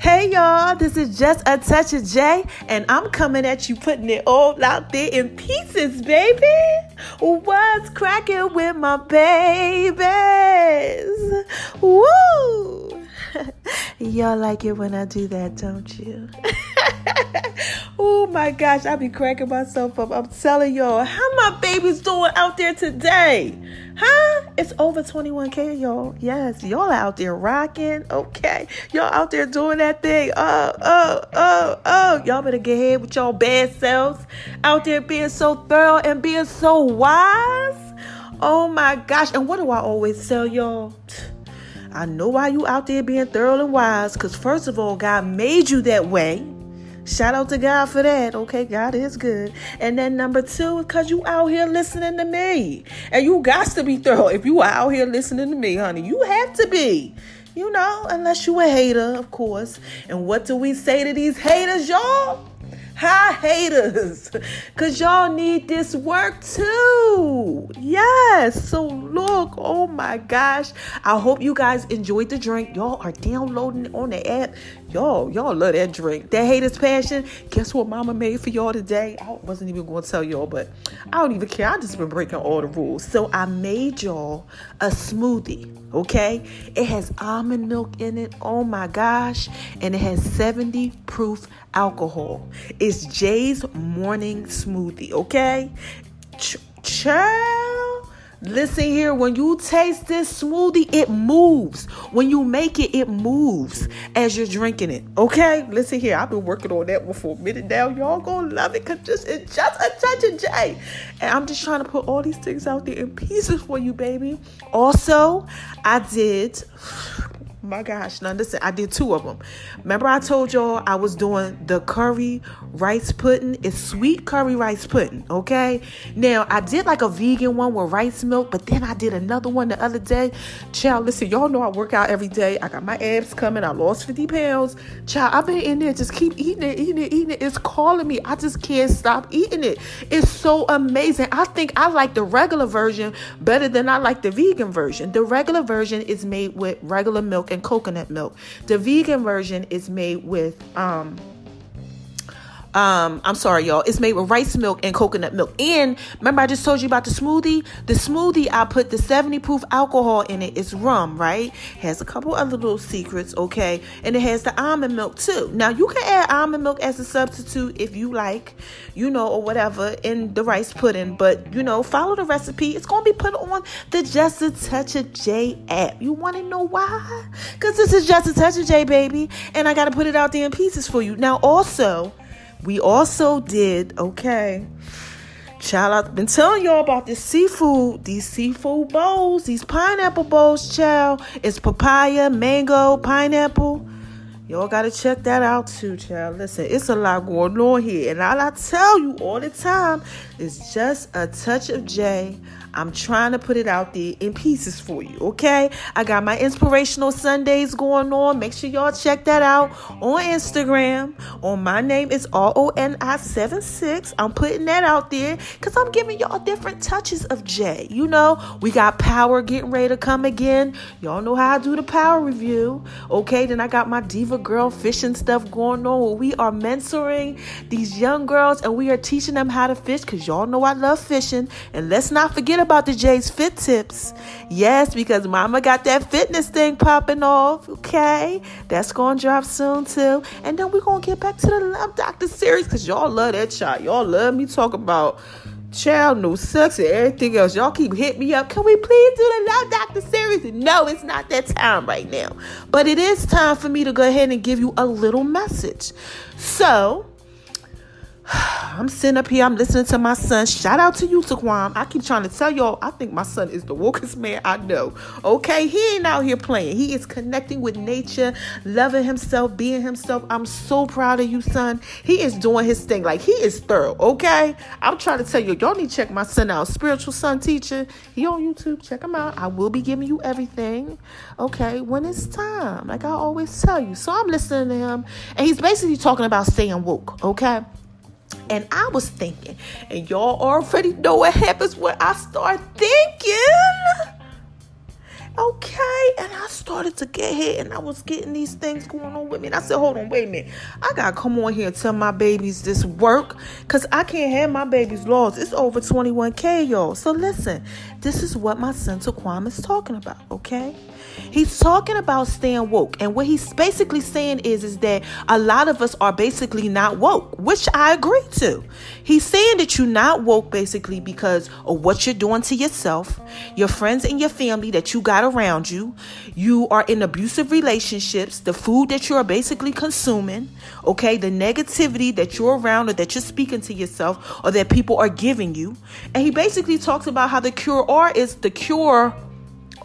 Hey y'all, this is just a touch of J, and I'm coming at you putting it all out there in pieces, baby. What's cracking with my babies? Woo! y'all like it when I do that, don't you? oh my gosh, I be cracking myself up. I'm telling y'all, how my baby's doing out there today? Huh? It's over 21K, y'all. Yes, y'all out there rocking. Okay. Y'all out there doing that thing. Oh, oh, oh, oh. Y'all better get ahead with y'all bad selves. Out there being so thorough and being so wise. Oh my gosh. And what do I always tell y'all? I know why you out there being thorough and wise. Because first of all, God made you that way. Shout out to God for that. Okay, God is good. And then number two, because you out here listening to me. And you got to be thorough. If you are out here listening to me, honey, you have to be. You know, unless you a hater, of course. And what do we say to these haters, y'all? Hi, haters. Because y'all need this work too. Yes. So, look, oh my gosh. I hope you guys enjoyed the drink. Y'all are downloading it on the app. Y'all, y'all love that drink. That haters passion. Guess what mama made for y'all today? I wasn't even going to tell y'all, but I don't even care. I just been breaking all the rules. So, I made y'all a smoothie, okay? It has almond milk in it. Oh my gosh. And it has 70 proof alcohol. It's Jay's morning smoothie, okay? Ch- child, listen here. When you taste this smoothie, it moves. When you make it, it moves as you're drinking it, okay? Listen here. I've been working on that one for a minute now. Y'all gonna love it because just it's just a touch of Jay. And I'm just trying to put all these things out there in pieces for you, baby. Also, I did my gosh, now listen, I did two of them. Remember, I told y'all I was doing the curry rice pudding. It's sweet curry rice pudding, okay? Now, I did like a vegan one with rice milk, but then I did another one the other day. Child, listen, y'all know I work out every day. I got my abs coming. I lost 50 pounds. Child, I've been in there, just keep eating it, eating it, eating it. It's calling me. I just can't stop eating it. It's so amazing. I think I like the regular version better than I like the vegan version. The regular version is made with regular milk and coconut milk. The vegan version is made with um um i'm sorry y'all. It's made with rice milk and coconut milk. And remember i just told you about the smoothie? The smoothie i put the 70 proof alcohol in it. It's rum right? Has a couple other little secrets okay? And it has the almond milk too. Now you can add almond milk as a substitute if you like you know or whatever in the rice pudding. But you know follow the recipe. It's gonna be put on the just a touch of j app. You want to know why? Because this is just a touch of j baby. And i gotta put it out there in pieces for you. Now also we also did, okay. Child, I've been telling y'all about this seafood, these seafood bowls, these pineapple bowls, child. It's papaya, mango, pineapple. Y'all gotta check that out too, child. Listen, it's a lot going on here. And all I tell you all the time is just a touch of J I'm trying to put it out there in pieces for you, okay? I got my inspirational Sundays going on. Make sure y'all check that out on Instagram. On my name is R O N I 76. I'm putting that out there because I'm giving y'all different touches of J. You know, we got power getting ready to come again. Y'all know how I do the power review, okay? Then I got my Diva Girl fishing stuff going on where we are mentoring these young girls and we are teaching them how to fish because y'all know I love fishing. And let's not forget about the Jay's Fit Tips. Yes, because Mama got that fitness thing popping off. Okay, that's gonna drop soon too. And then we're gonna get back to the Love Doctor series because y'all love that shot. Y'all love me talk about child, no sex, and everything else. Y'all keep hitting me up. Can we please do the Love Doctor series? No, it's not that time right now. But it is time for me to go ahead and give you a little message. So, I'm sitting up here, I'm listening to my son. Shout out to you, Taquan. I keep trying to tell y'all, I think my son is the wokest man I know. Okay, he ain't out here playing. He is connecting with nature, loving himself, being himself. I'm so proud of you, son. He is doing his thing. Like he is thorough. Okay, I'm trying to tell you, y'all need to check my son out. Spiritual son teacher. He on YouTube. Check him out. I will be giving you everything. Okay, when it's time. Like I always tell you. So I'm listening to him, and he's basically talking about staying woke. Okay. And I was thinking, and y'all already know what happens when I start thinking. Okay, and I started to get hit, and I was getting these things going on with me. And I said, Hold on, wait a minute. I gotta come on here and tell my babies this work because I can't have my babies lost. It's over 21K, y'all. So listen, this is what my son Taquam is talking about, okay? He's talking about staying woke. And what he's basically saying is, is that a lot of us are basically not woke, which I agree to. He's saying that you're not woke basically because of what you're doing to yourself, your friends and your family that you got around you. You are in abusive relationships, the food that you're basically consuming, okay, the negativity that you're around or that you're speaking to yourself or that people are giving you. And he basically talks about how the cure or is the cure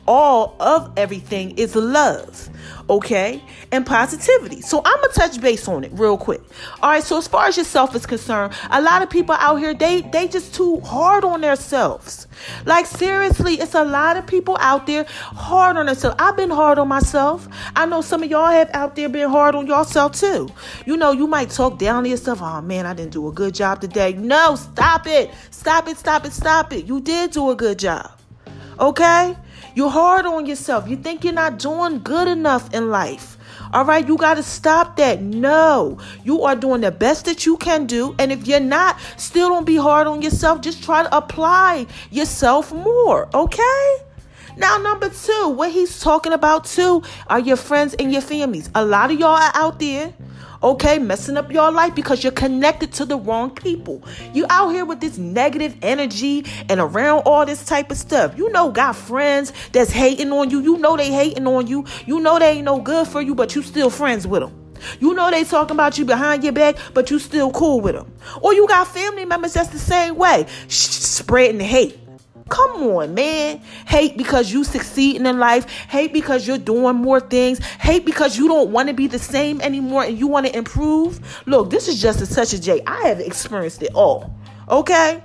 all of everything is love, okay? And positivity. So I'm gonna touch base on it real quick. All right, so as far as yourself is concerned, a lot of people out here, they they just too hard on themselves. Like seriously, it's a lot of people out there hard on themselves. I've been hard on myself. I know some of y'all have out there been hard on yourself too. You know, you might talk down to yourself, oh man, I didn't do a good job today. No, stop it. Stop it, stop it, stop it. You did do a good job. Okay? You're hard on yourself. You think you're not doing good enough in life. All right, you got to stop that. No, you are doing the best that you can do. And if you're not, still don't be hard on yourself. Just try to apply yourself more. Okay? Now, number two, what he's talking about too are your friends and your families. A lot of y'all are out there okay, messing up your life because you're connected to the wrong people. You out here with this negative energy and around all this type of stuff. You know, got friends that's hating on you. You know they hating on you. You know they ain't no good for you, but you still friends with them. You know they talking about you behind your back, but you still cool with them. Or you got family members that's the same way, spreading hate. Come on, man. Hate because you succeeding in life. Hate because you're doing more things. Hate because you don't want to be the same anymore and you want to improve. Look, this is just a touch of J. I have experienced it all. Okay?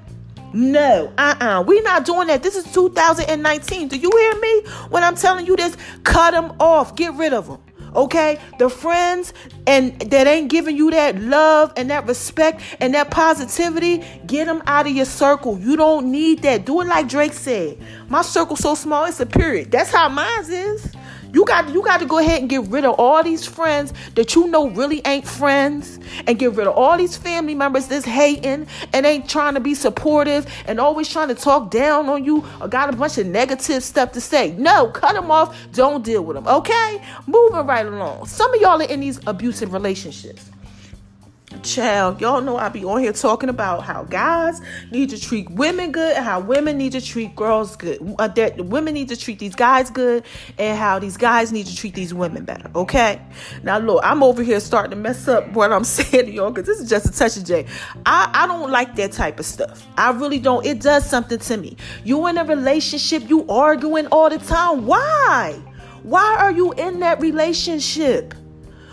No, uh-uh. We're not doing that. This is 2019. Do you hear me? When I'm telling you this, cut them off. Get rid of them. Okay? The friends and that ain't giving you that love and that respect and that positivity, get them out of your circle. You don't need that. Do it like Drake said. My circle's so small, it's a period. That's how mine is. You got you got to go ahead and get rid of all these friends that you know really ain't friends and get rid of all these family members that's hating and ain't trying to be supportive and always trying to talk down on you or got a bunch of negative stuff to say. No, cut them off. Don't deal with them. Okay? Moving right along. Some of y'all are in these abusive relationships. Child, y'all know I be on here talking about how guys need to treat women good and how women need to treat girls good. Uh, that women need to treat these guys good and how these guys need to treat these women better. Okay? Now, look, I'm over here starting to mess up what I'm saying to y'all because this is just a touch of J. I, I don't like that type of stuff. I really don't. It does something to me. You in a relationship, you arguing all the time. Why? Why are you in that relationship?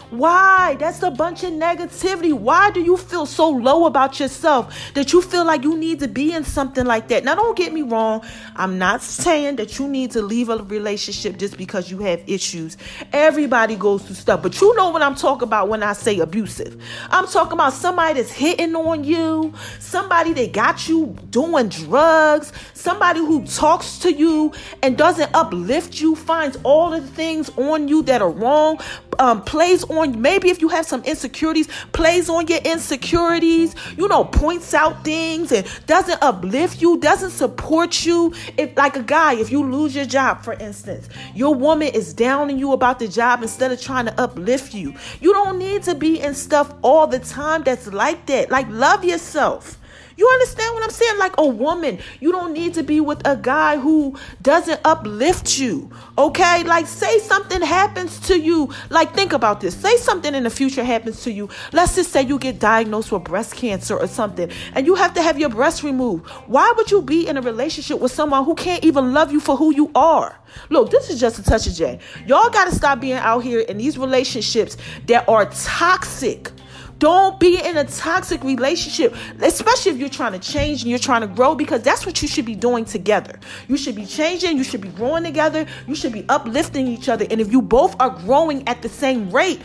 Why? That's a bunch of negativity. Why do you feel so low about yourself that you feel like you need to be in something like that? Now, don't get me wrong. I'm not saying that you need to leave a relationship just because you have issues. Everybody goes through stuff, but you know what I'm talking about when I say abusive. I'm talking about somebody that's hitting on you, somebody that got you doing drugs, somebody who talks to you and doesn't uplift you, finds all the things on you that are wrong, um, plays on maybe if you have some insecurities, plays on your insecurities, you know, points out things and doesn't uplift you, doesn't support you. If like a guy, if you lose your job, for instance, your woman is downing you about the job instead of trying to uplift you. You don't need to be in stuff all the time that's like that. Like love yourself. You understand what I'm saying? Like a woman, you don't need to be with a guy who doesn't uplift you. Okay? Like, say something happens to you. Like, think about this. Say something in the future happens to you. Let's just say you get diagnosed with breast cancer or something, and you have to have your breast removed. Why would you be in a relationship with someone who can't even love you for who you are? Look, this is just a touch of J. Y'all got to stop being out here in these relationships that are toxic. Don't be in a toxic relationship, especially if you're trying to change and you're trying to grow, because that's what you should be doing together. You should be changing, you should be growing together, you should be uplifting each other. And if you both are growing at the same rate,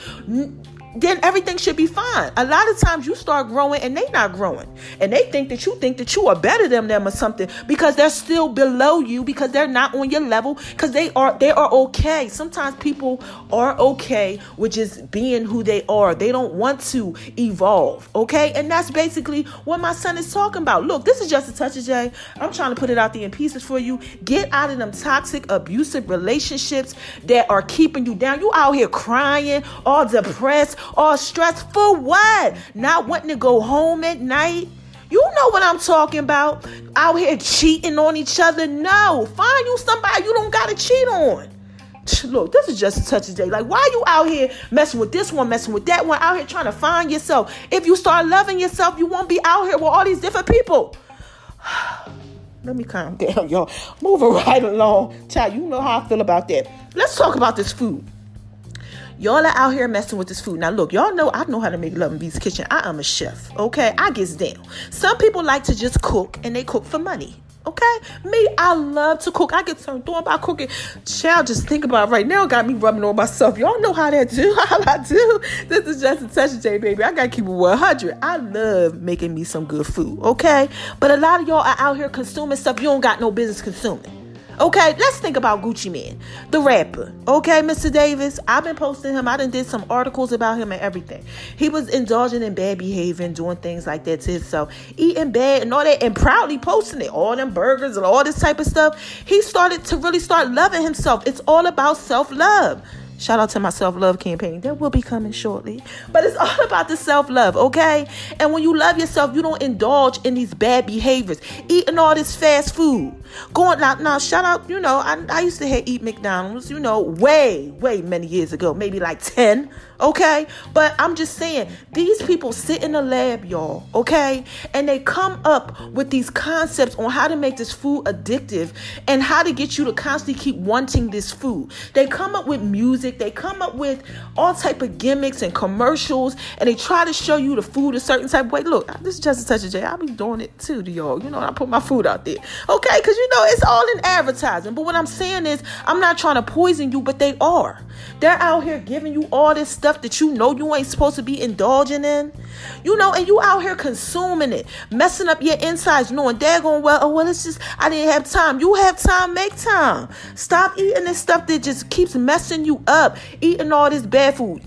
then everything should be fine. A lot of times you start growing and they not growing. And they think that you think that you are better than them or something because they're still below you because they're not on your level because they are they are okay. Sometimes people are okay with just being who they are. They don't want to evolve, okay? And that's basically what my son is talking about. Look, this is just a touch of J. I'm trying to put it out there in pieces for you. Get out of them toxic, abusive relationships that are keeping you down. You out here crying, all depressed, or stressed for what? Not wanting to go home at night? You know what I'm talking about. Out here cheating on each other. No. Find you somebody you don't gotta cheat on. Look, this is just a touch of day. Like, why are you out here messing with this one, messing with that one, out here trying to find yourself? If you start loving yourself, you won't be out here with all these different people. Let me calm down, y'all. Moving right along. Child, you know how I feel about that. Let's talk about this food. Y'all are out here messing with this food. Now, look, y'all know I know how to make love in B's kitchen. I am a chef, okay? I get down. Some people like to just cook and they cook for money. Okay, me, I love to cook. I get turned on by cooking. Child, just think about it right now. Got me rubbing on myself. Y'all know how that do. How I do. This is just a touch J, baby. I gotta keep it 100. I love making me some good food. Okay, but a lot of y'all are out here consuming stuff you don't got no business consuming. Okay, let's think about Gucci Mane, the rapper. Okay, Mr. Davis, I've been posting him. I done did some articles about him and everything. He was indulging in bad behavior and doing things like that to himself, eating bad and all that, and proudly posting it, all them burgers and all this type of stuff. He started to really start loving himself. It's all about self love. Shout out to my self love campaign. That will be coming shortly. But it's all about the self love, okay? And when you love yourself, you don't indulge in these bad behaviors. Eating all this fast food. Going now, now shout out, you know, I, I used to hate eat McDonald's, you know, way, way many years ago, maybe like 10 okay? But I'm just saying, these people sit in a lab, y'all, okay? And they come up with these concepts on how to make this food addictive and how to get you to constantly keep wanting this food. They come up with music, they come up with all type of gimmicks and commercials, and they try to show you the food a certain type way. Look, this is just a touch of J. I'll be doing it too to y'all. You know, I put my food out there. Okay, because you know it's all in advertising. But what I'm saying is I'm not trying to poison you, but they are. They're out here giving you all this stuff that you know you ain't supposed to be indulging in. You know, and you out here consuming it, messing up your insides, knowing they're going, well, oh well, it's just I didn't have time. You have time, make time. Stop eating this stuff that just keeps messing you up, eating all this bad food.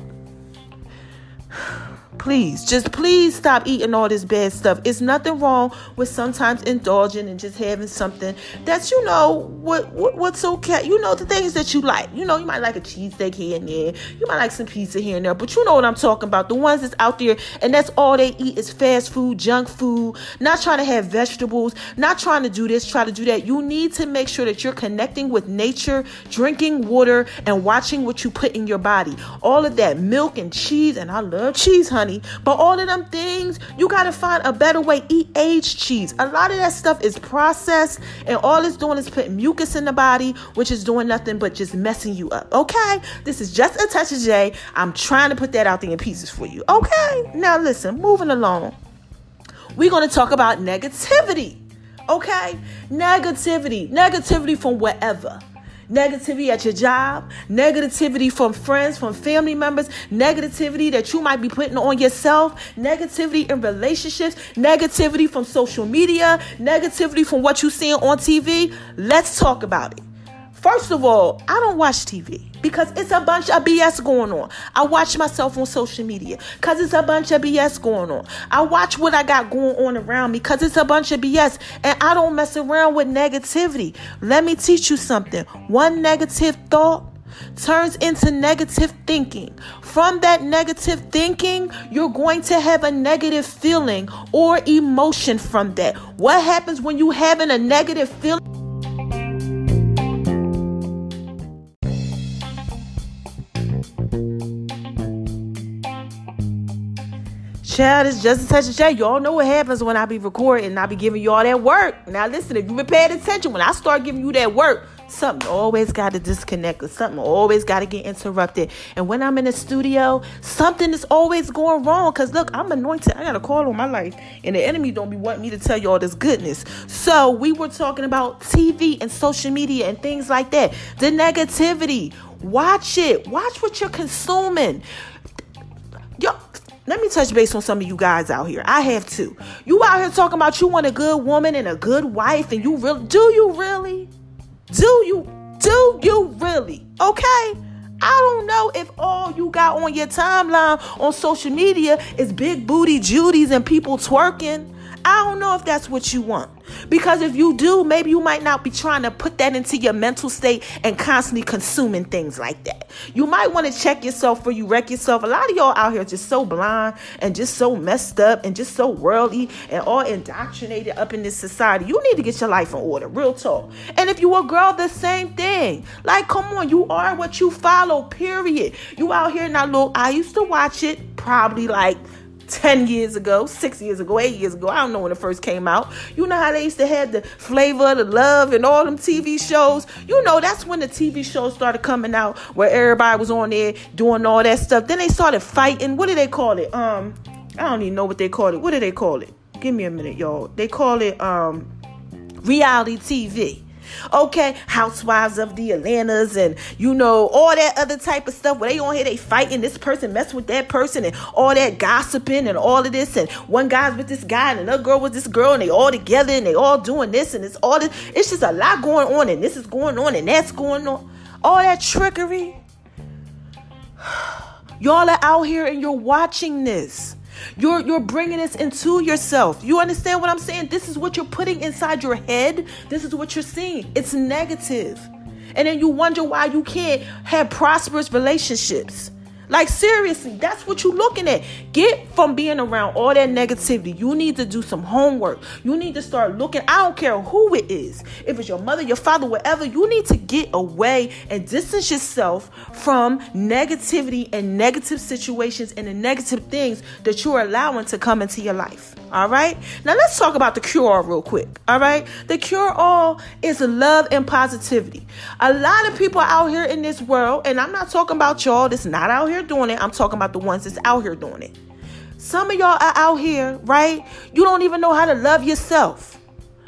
Please, just please stop eating all this bad stuff. It's nothing wrong with sometimes indulging and just having something that's you know what, what what's okay. You know the things that you like. You know you might like a cheesesteak here and there. You might like some pizza here and there. But you know what I'm talking about. The ones that's out there and that's all they eat is fast food, junk food. Not trying to have vegetables. Not trying to do this, try to do that. You need to make sure that you're connecting with nature, drinking water, and watching what you put in your body. All of that milk and cheese, and I love cheese, honey but all of them things, you got to find a better way. Eat aged cheese. A lot of that stuff is processed, and all it's doing is putting mucus in the body, which is doing nothing but just messing you up. Okay? This is just a touch of J. I'm trying to put that out there in pieces for you. Okay? Now, listen, moving along. We're to talk about negativity. Okay? Negativity. Negativity from wherever negativity at your job, negativity from friends, from family members, negativity that you might be putting on yourself, negativity in relationships, negativity from social media, negativity from what you're seeing on TV. Let's talk about it. First of all, I don't watch TV because it's a bunch of BS going on. I watch myself on social media because it's a bunch of BS going on. I watch what I got going on around me because it's a bunch of BS and I don't mess around with negativity. Let me teach you something. One negative thought turns into negative thinking. From that negative thinking, you're going to have a negative feeling or emotion from that. What happens when you having a negative feeling? Child, it's just a touch of J. Y'all know what happens when I be recording and I be giving y'all that work. Now listen, if you been paying attention, when I start giving you that work, something always got to disconnect or something always got to get interrupted. And when I'm in the studio, something is always going wrong. Cause look, I'm anointed. I got a call on my life, and the enemy don't be wanting me to tell you all this goodness. So we were talking about TV and social media and things like that. The negativity. Watch it. Watch what you're consuming. Let me touch base on some of you guys out here. I have too. You out here talking about you want a good woman and a good wife, and you really do you really? Do you do you really? Okay. I don't know if all you got on your timeline on social media is big booty Judies and people twerking. I don't know if that's what you want. Because if you do, maybe you might not be trying to put that into your mental state and constantly consuming things like that. You might want to check yourself before you wreck yourself. A lot of y'all out here just so blind and just so messed up and just so worldly and all indoctrinated up in this society. You need to get your life in order, real talk. And if you a girl, the same thing. Like, come on, you are what you follow, period. You out here now, look, I used to watch it probably like 10 years ago, six years ago, eight years ago. I don't know when it first came out. You know how they used to have the flavor, the love, and all them TV shows? You know, that's when the TV shows started coming out where everybody was on there doing all that stuff. Then they started fighting. What do they call it? Um, I don't even know what they call it. What do they call it? Give me a minute, y'all. They call it um reality TV. Okay, housewives of the Atlantas and you know all that other type of stuff where they on here they fighting this person mess with that person and all that gossiping and all of this. And one guy's with this guy and another girl with this girl and they all together and they all doing this and it's all this. It's just a lot going on and this is going on and that's going on. All that trickery. Y'all are out here and you're watching this you're you're bringing this into yourself. You understand what I'm saying? This is what you're putting inside your head. This is what you're seeing. It's negative. And then you wonder why you can't have prosperous relationships. Like seriously, that's what you're looking at. Get from being around all that negativity. You need to do some homework. You need to start looking. I don't care who it is. If it's your mother, your father, whatever, you need to get away and distance yourself from negativity and negative situations and the negative things that you're allowing to come into your life. All right? Now let's talk about the cure all real quick. All right? The cure all is love and positivity. A lot of people out here in this world, and I'm not talking about y'all that's not out here doing it, I'm talking about the ones that's out here doing it. Some of y'all are out here, right? You don't even know how to love yourself.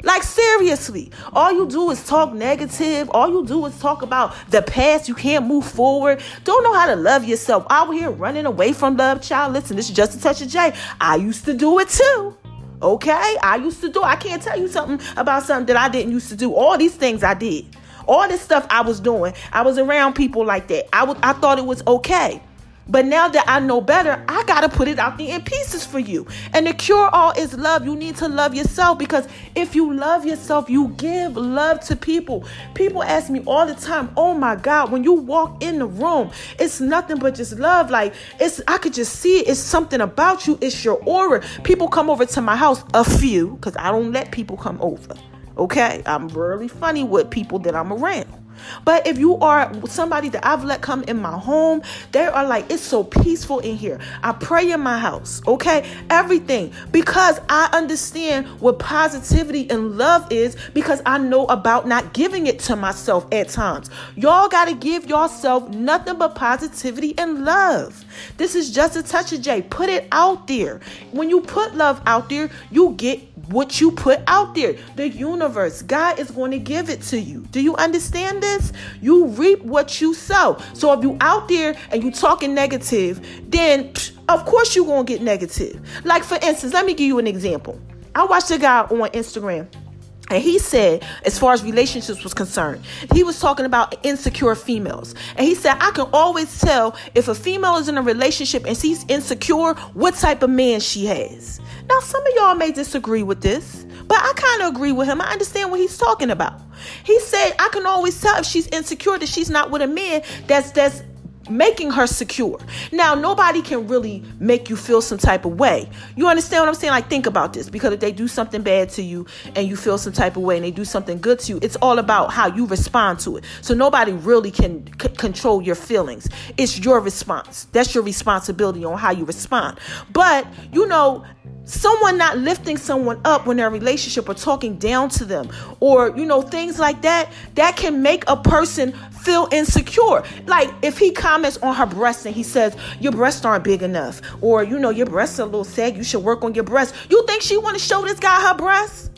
Like seriously, all you do is talk negative. All you do is talk about the past. You can't move forward. Don't know how to love yourself. Out here running away from love, child. Listen, this is just a touch of J. I used to do it too. Okay, I used to do. I can't tell you something about something that I didn't used to do. All these things I did. All this stuff I was doing. I was around people like that. I was. I thought it was okay. But now that I know better, I got to put it out there in pieces for you. And the cure all is love. You need to love yourself because if you love yourself, you give love to people. People ask me all the time, "Oh my god, when you walk in the room, it's nothing but just love. Like it's I could just see it. It's something about you. It's your aura." People come over to my house, a few, cuz I don't let people come over. Okay? I'm really funny with people that I'm around. But if you are somebody that I've let come in my home, they are like, it's so peaceful in here. I pray in my house, okay? Everything. Because I understand what positivity and love is because I know about not giving it to myself at times. Y'all got to give yourself nothing but positivity and love. This is just a touch of J. Put it out there. When you put love out there, you get what you put out there. The universe, God is going to give it to you. Do you understand this? You reap what you sow. So if you out there and you talking negative, then of course you're going to get negative. Like for instance, let me give you an example. I watched a guy on Instagram and he said, as far as relationships was concerned, he was talking about insecure females. And he said, I can always tell if a female is in a relationship and she's insecure, what type of man she has. Now, some of y'all may disagree with this, But I kind of agree with him. I understand what he's talking about. He said, I can always tell if she's insecure that she's not with a man that's that's making her secure. Now, nobody can really make you feel some type of way. You understand what I'm saying? Like, think about this because if they do something bad to you and you feel some type of way and they do something good to you, it's all about how you respond to it. So, nobody really can c- control your feelings. It's your response. That's your responsibility on how you respond. But, you know, someone not lifting someone up when they're in a relationship or talking down to them or you know things like that that can make a person feel insecure. Like if he comments on her breasts and he says your breasts aren't big enough or you know your breasts are a little sag you should work on your breasts. You think she want to show this guy her breasts?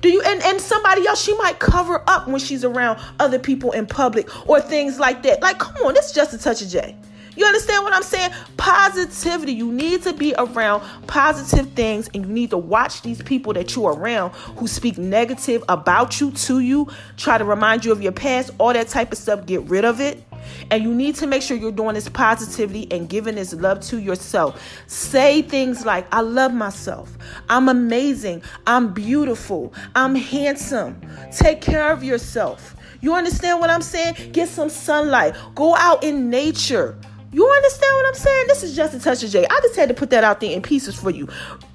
Do you and, and somebody else she might cover up when she's around other people in public or things like that. Like come on this is just a touch of j you understand what I'm saying? Positivity. You need to be around positive things and you need to watch these people that you're around who speak negative about you to you, try to remind you of your past, all that type of stuff. Get rid of it. And you need to make sure you're doing this positivity and giving this love to yourself. Say things like, I love myself. I'm amazing. I'm beautiful. I'm handsome. Take care of yourself. You understand what I'm saying? Get some sunlight. Go out in nature. You understand what I'm saying? This is just a touch of J. I just had to put that out there in pieces for you.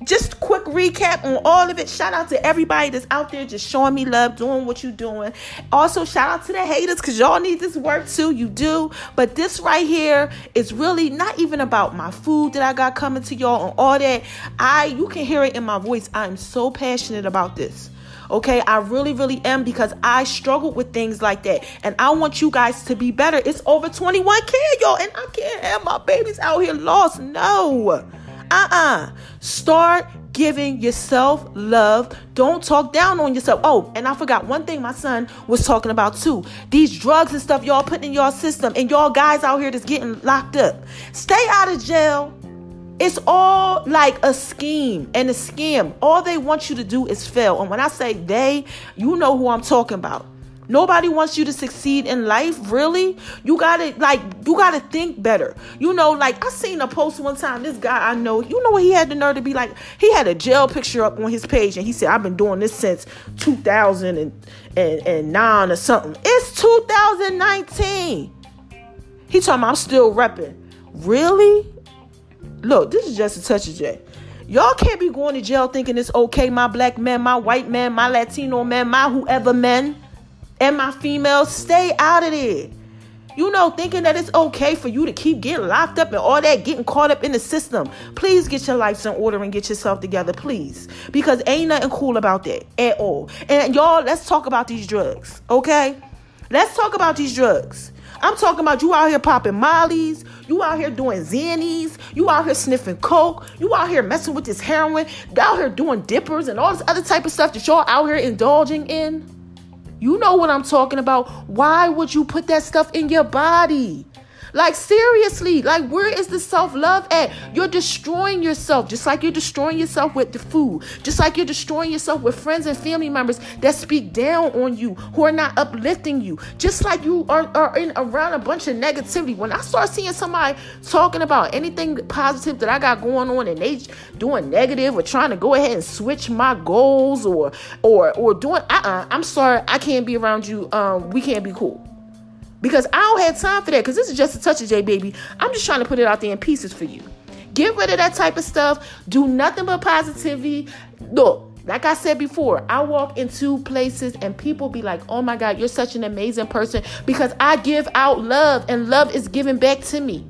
Just quick recap on all of it. Shout out to everybody that's out there just showing me love, doing what you're doing. Also, shout out to the haters because y'all need this work too. You do. But this right here is really not even about my food that I got coming to y'all and all that. I you can hear it in my voice. I'm so passionate about this. Okay, I really, really am because I struggled with things like that. And I want you guys to be better. It's over 21K, y'all, and I can't have my babies out here lost. No. Uh-uh. Start giving yourself love. Don't talk down on yourself. Oh, and I forgot one thing my son was talking about too. These drugs and stuff y'all putting in your system and y'all guys out here that's getting locked up. Stay out of jail. It's all like a scheme and a scam. All they want you to do is fail. And when I say they, you know who I'm talking about. Nobody wants you to succeed in life, really. You gotta like you gotta think better. You know, like I seen a post one time. This guy I know, you know what he had the nerve to be like? He had a jail picture up on his page, and he said, "I've been doing this since 2009 or something." It's 2019. He told me I'm still repping. Really? Look, this is just a touch of J. Y'all can't be going to jail thinking it's okay, my black man, my white man, my Latino man, my whoever men, and my females. Stay out of there. You know, thinking that it's okay for you to keep getting locked up and all that, getting caught up in the system. Please get your life in order and get yourself together, please. Because ain't nothing cool about that at all. And y'all, let's talk about these drugs, okay? Let's talk about these drugs. I'm talking about you out here popping mollies, you out here doing Xannies, you out here sniffing coke, you out here messing with this heroin, out here doing dippers and all this other type of stuff that y'all out here indulging in. You know what I'm talking about. Why would you put that stuff in your body? Like, seriously, like, where is the self love at? You're destroying yourself, just like you're destroying yourself with the food, just like you're destroying yourself with friends and family members that speak down on you, who are not uplifting you, just like you are, are in around a bunch of negativity. When I start seeing somebody talking about anything positive that I got going on and they doing negative or trying to go ahead and switch my goals or or or doing uh-uh, I'm sorry, I can't be around you. Um, we can't be cool because I don't have time for that. Because this is just a touch of J, baby. I'm just trying to put it out there in pieces for you. Get rid of that type of stuff. Do nothing but positivity. Look, like I said before, I walk into places and people be like, oh my God, you're such an amazing person because I give out love and love is given back to me.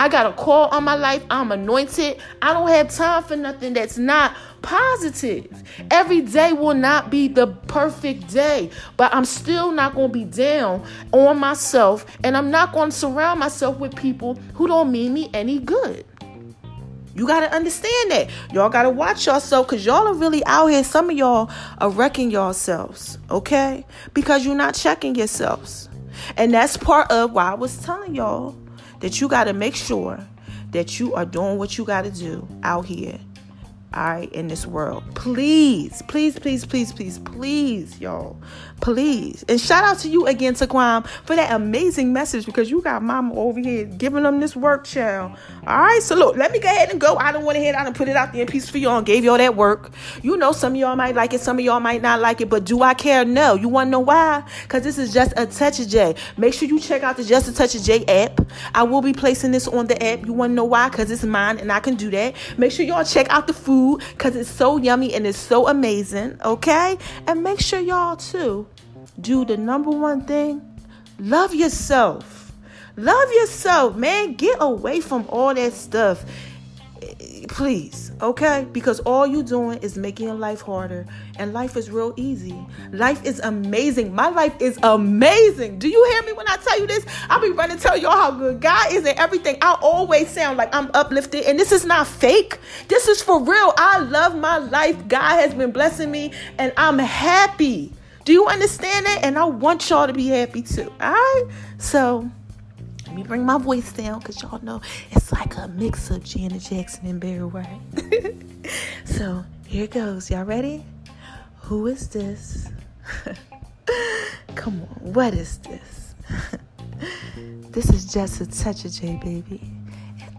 I got a call on my life. I'm anointed. I don't have time for nothing that's not positive. Every day will not be the perfect day, but I'm still not going to be down on myself and I'm not going to surround myself with people who don't mean me any good. You got to understand that. Y'all got to watch yourself because y'all are really out here. Some of y'all are wrecking yourselves, okay? Because you're not checking yourselves. And that's part of why I was telling y'all that you got to make sure that you are doing what you got to do out here all right, in this world. Please, please, please, please, please, please, y'all. Please. And shout out to you again, Taquam, for that amazing message because you got mama over here giving them this work, child. All right, so look, let me go ahead and go. I don't want to head out and put it out there in peace for y'all and gave y'all that work. You know, some of y'all might like it, some of y'all might not like it, but do I care? No. You want to know why? Because this is just a touch of J. Make sure you check out the Just a Touch of J app. I will be placing this on the app. You want to know why? Because it's mine and I can do that. Make sure y'all check out the food because it's so yummy and it's so amazing. Okay? And make sure y'all, too, do the number one thing love yourself. Love yourself, man. Get away from all that stuff. Please, okay? Because all you're doing is making your life harder. And life is real easy. Life is amazing. My life is amazing. Do you hear me when I tell you this? I'll be running to tell y'all how good God is and everything. I always sound like I'm uplifted. And this is not fake. This is for real. I love my life. God has been blessing me. And I'm happy. Do you understand that? And I want y'all to be happy too. All right? So let me bring my voice down because y'all know it's like a mix of Janet Jackson and Barry White. so here goes. Y'all ready? Who is this? Come on, what is this? this is just a touch of J, baby.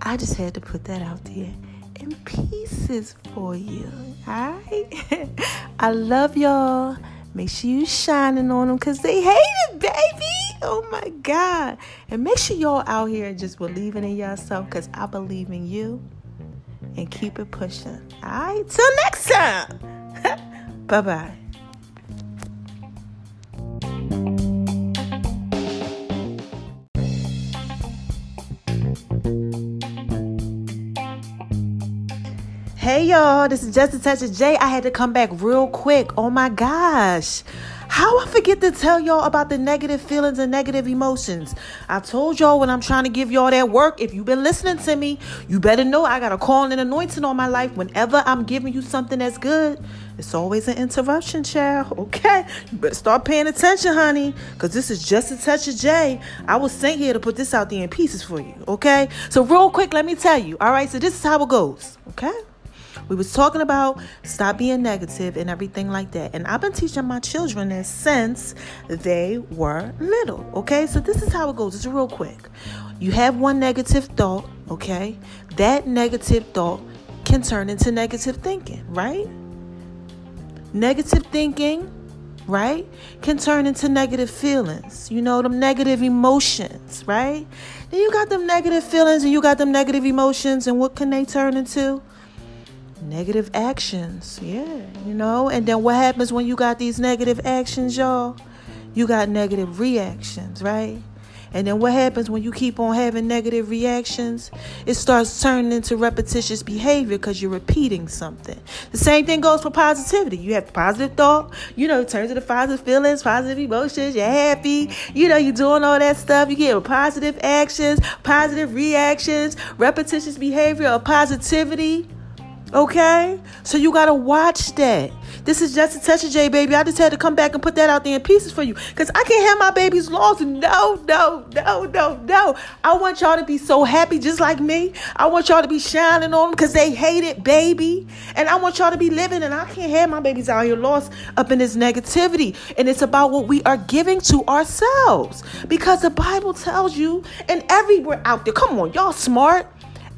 I just had to put that out there in pieces for you. Alright? I love y'all. Make sure you shining on them because they hate it, baby. Oh my God. And make sure y'all out here just believing in yourself because I believe in you. And keep it pushing. All right. Till next time. bye bye. Hey y'all, this is Just a Touch of J. I had to come back real quick. Oh my gosh. How I forget to tell y'all about the negative feelings and negative emotions. I told y'all when I'm trying to give y'all that work, if you've been listening to me, you better know I got a call and anointing on my life. Whenever I'm giving you something that's good, it's always an interruption, child. Okay? You better start paying attention, honey. Because this is just a touch of J. I was sent here to put this out there in pieces for you. Okay? So real quick, let me tell you. All right, so this is how it goes. Okay? We was talking about stop being negative and everything like that. And I've been teaching my children this since they were little. Okay, so this is how it goes. It's real quick. You have one negative thought, okay? That negative thought can turn into negative thinking, right? Negative thinking, right, can turn into negative feelings. You know, them negative emotions, right? Then you got them negative feelings and you got them negative emotions, and what can they turn into? Negative actions. Yeah, you know. And then what happens when you got these negative actions, y'all? You got negative reactions, right? And then what happens when you keep on having negative reactions? It starts turning into repetitious behavior because you're repeating something. The same thing goes for positivity. You have positive thought, you know, it turns into positive feelings, positive emotions, you're happy, you know, you're doing all that stuff. You get positive actions, positive reactions, repetitious behavior of positivity. Okay? So you gotta watch that. This is just a touch of J, baby. I just had to come back and put that out there in pieces for you. Because I can't have my babies lost. No, no, no, no, no. I want y'all to be so happy just like me. I want y'all to be shining on them because they hate it, baby. And I want y'all to be living. And I can't have my babies out here lost up in this negativity. And it's about what we are giving to ourselves. Because the Bible tells you, and everywhere out there, come on, y'all smart.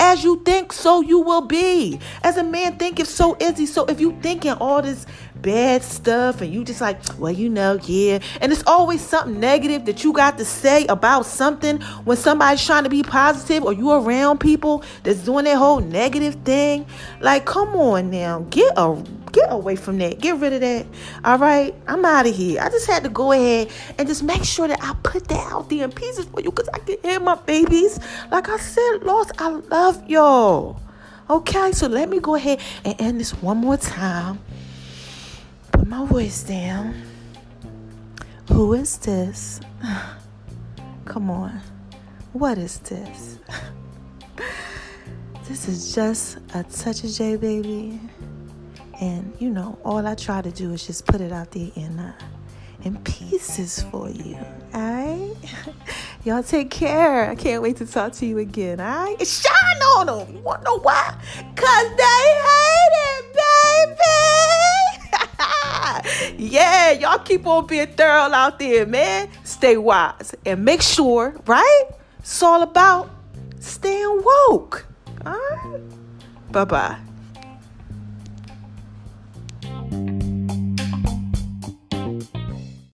As you think, so you will be. As a man thinketh, so is he. So if you thinking all this bad stuff and you just like, well, you know, yeah. And it's always something negative that you got to say about something when somebody's trying to be positive or you around people that's doing that whole negative thing. Like, come on now. Get a get away from that. Get rid of that. All right. I'm out of here. I just had to go ahead and just make sure that I put that out there in pieces for you because I can hear my babies. Like I said, Lost, I love y'all. Okay, so let me go ahead and end this one more time put my voice down. Who is this? Come on. What is this? this is just a touch of J, baby. And you know, all I try to do is just put it out there in uh, in pieces for you. Alright? Y'all take care. I can't wait to talk to you again. Alright? Shine on them. You wanna know why? Cause they hate it, baby. yeah, y'all keep on being thorough out there, man. Stay wise and make sure, right? It's all about staying woke. Alright? Bye bye.